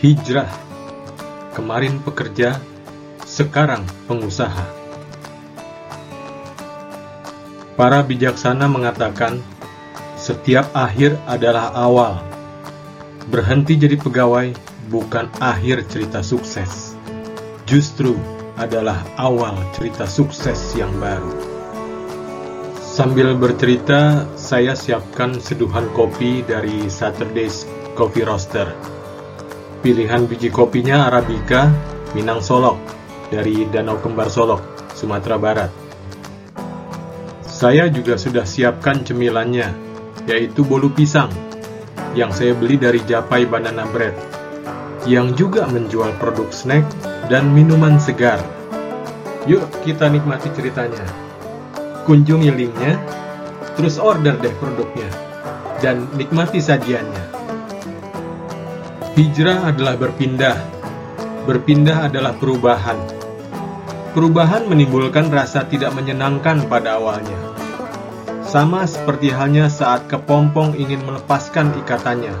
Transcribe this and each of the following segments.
Hijrah. Kemarin pekerja, sekarang pengusaha. Para bijaksana mengatakan, setiap akhir adalah awal. Berhenti jadi pegawai bukan akhir cerita sukses. Justru adalah awal cerita sukses yang baru. Sambil bercerita, saya siapkan seduhan kopi dari Saturday's Coffee Roaster. Pilihan biji kopinya Arabica, Minang Solok, dari Danau Kembar Solok, Sumatera Barat. Saya juga sudah siapkan cemilannya, yaitu bolu pisang, yang saya beli dari Japai Banana Bread, yang juga menjual produk snack dan minuman segar. Yuk kita nikmati ceritanya. Kunjungi linknya, terus order deh produknya, dan nikmati sajiannya. Hijrah adalah berpindah. Berpindah adalah perubahan. Perubahan menimbulkan rasa tidak menyenangkan pada awalnya. Sama seperti halnya saat kepompong ingin melepaskan ikatannya,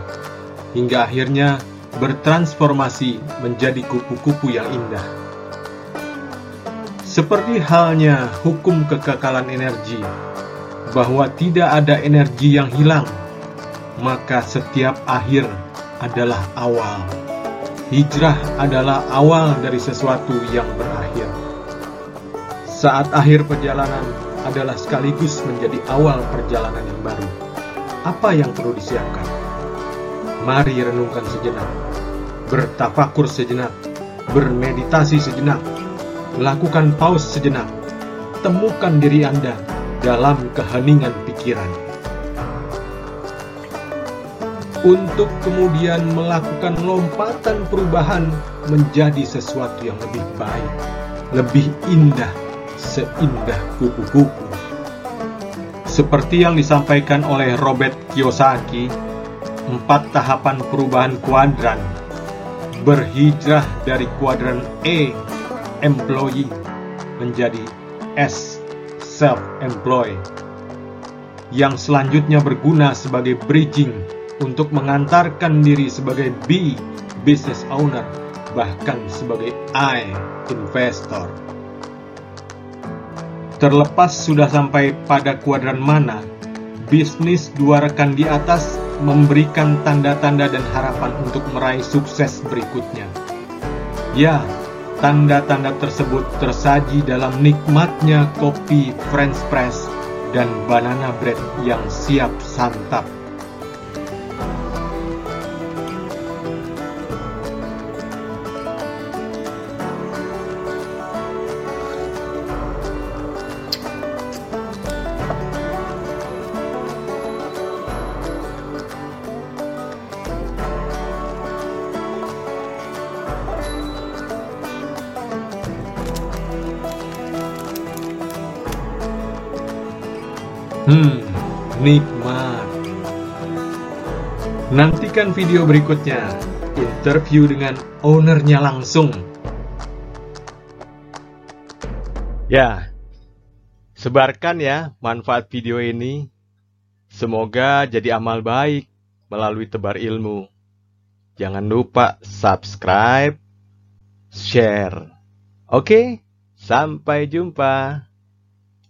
hingga akhirnya bertransformasi menjadi kupu-kupu yang indah. Seperti halnya hukum kekekalan energi, bahwa tidak ada energi yang hilang, maka setiap akhir adalah awal. Hijrah adalah awal dari sesuatu yang berakhir. Saat akhir perjalanan adalah sekaligus menjadi awal perjalanan yang baru. Apa yang perlu disiapkan? Mari renungkan sejenak, bertafakur sejenak, bermeditasi sejenak, lakukan pause sejenak, temukan diri Anda dalam keheningan pikiran untuk kemudian melakukan lompatan perubahan menjadi sesuatu yang lebih baik, lebih indah, seindah kupu-kupu. Seperti yang disampaikan oleh Robert Kiyosaki, empat tahapan perubahan kuadran berhijrah dari kuadran E, employee, menjadi S, self-employed, yang selanjutnya berguna sebagai bridging untuk mengantarkan diri sebagai B, business owner, bahkan sebagai I, investor. Terlepas sudah sampai pada kuadran mana, bisnis dua rekan di atas memberikan tanda-tanda dan harapan untuk meraih sukses berikutnya. Ya, tanda-tanda tersebut tersaji dalam nikmatnya kopi French press dan banana bread yang siap santap. Hmm, nikmat. Nantikan video berikutnya, interview dengan ownernya langsung. Ya, sebarkan ya manfaat video ini. Semoga jadi amal baik melalui tebar ilmu. Jangan lupa subscribe, share. Oke, sampai jumpa.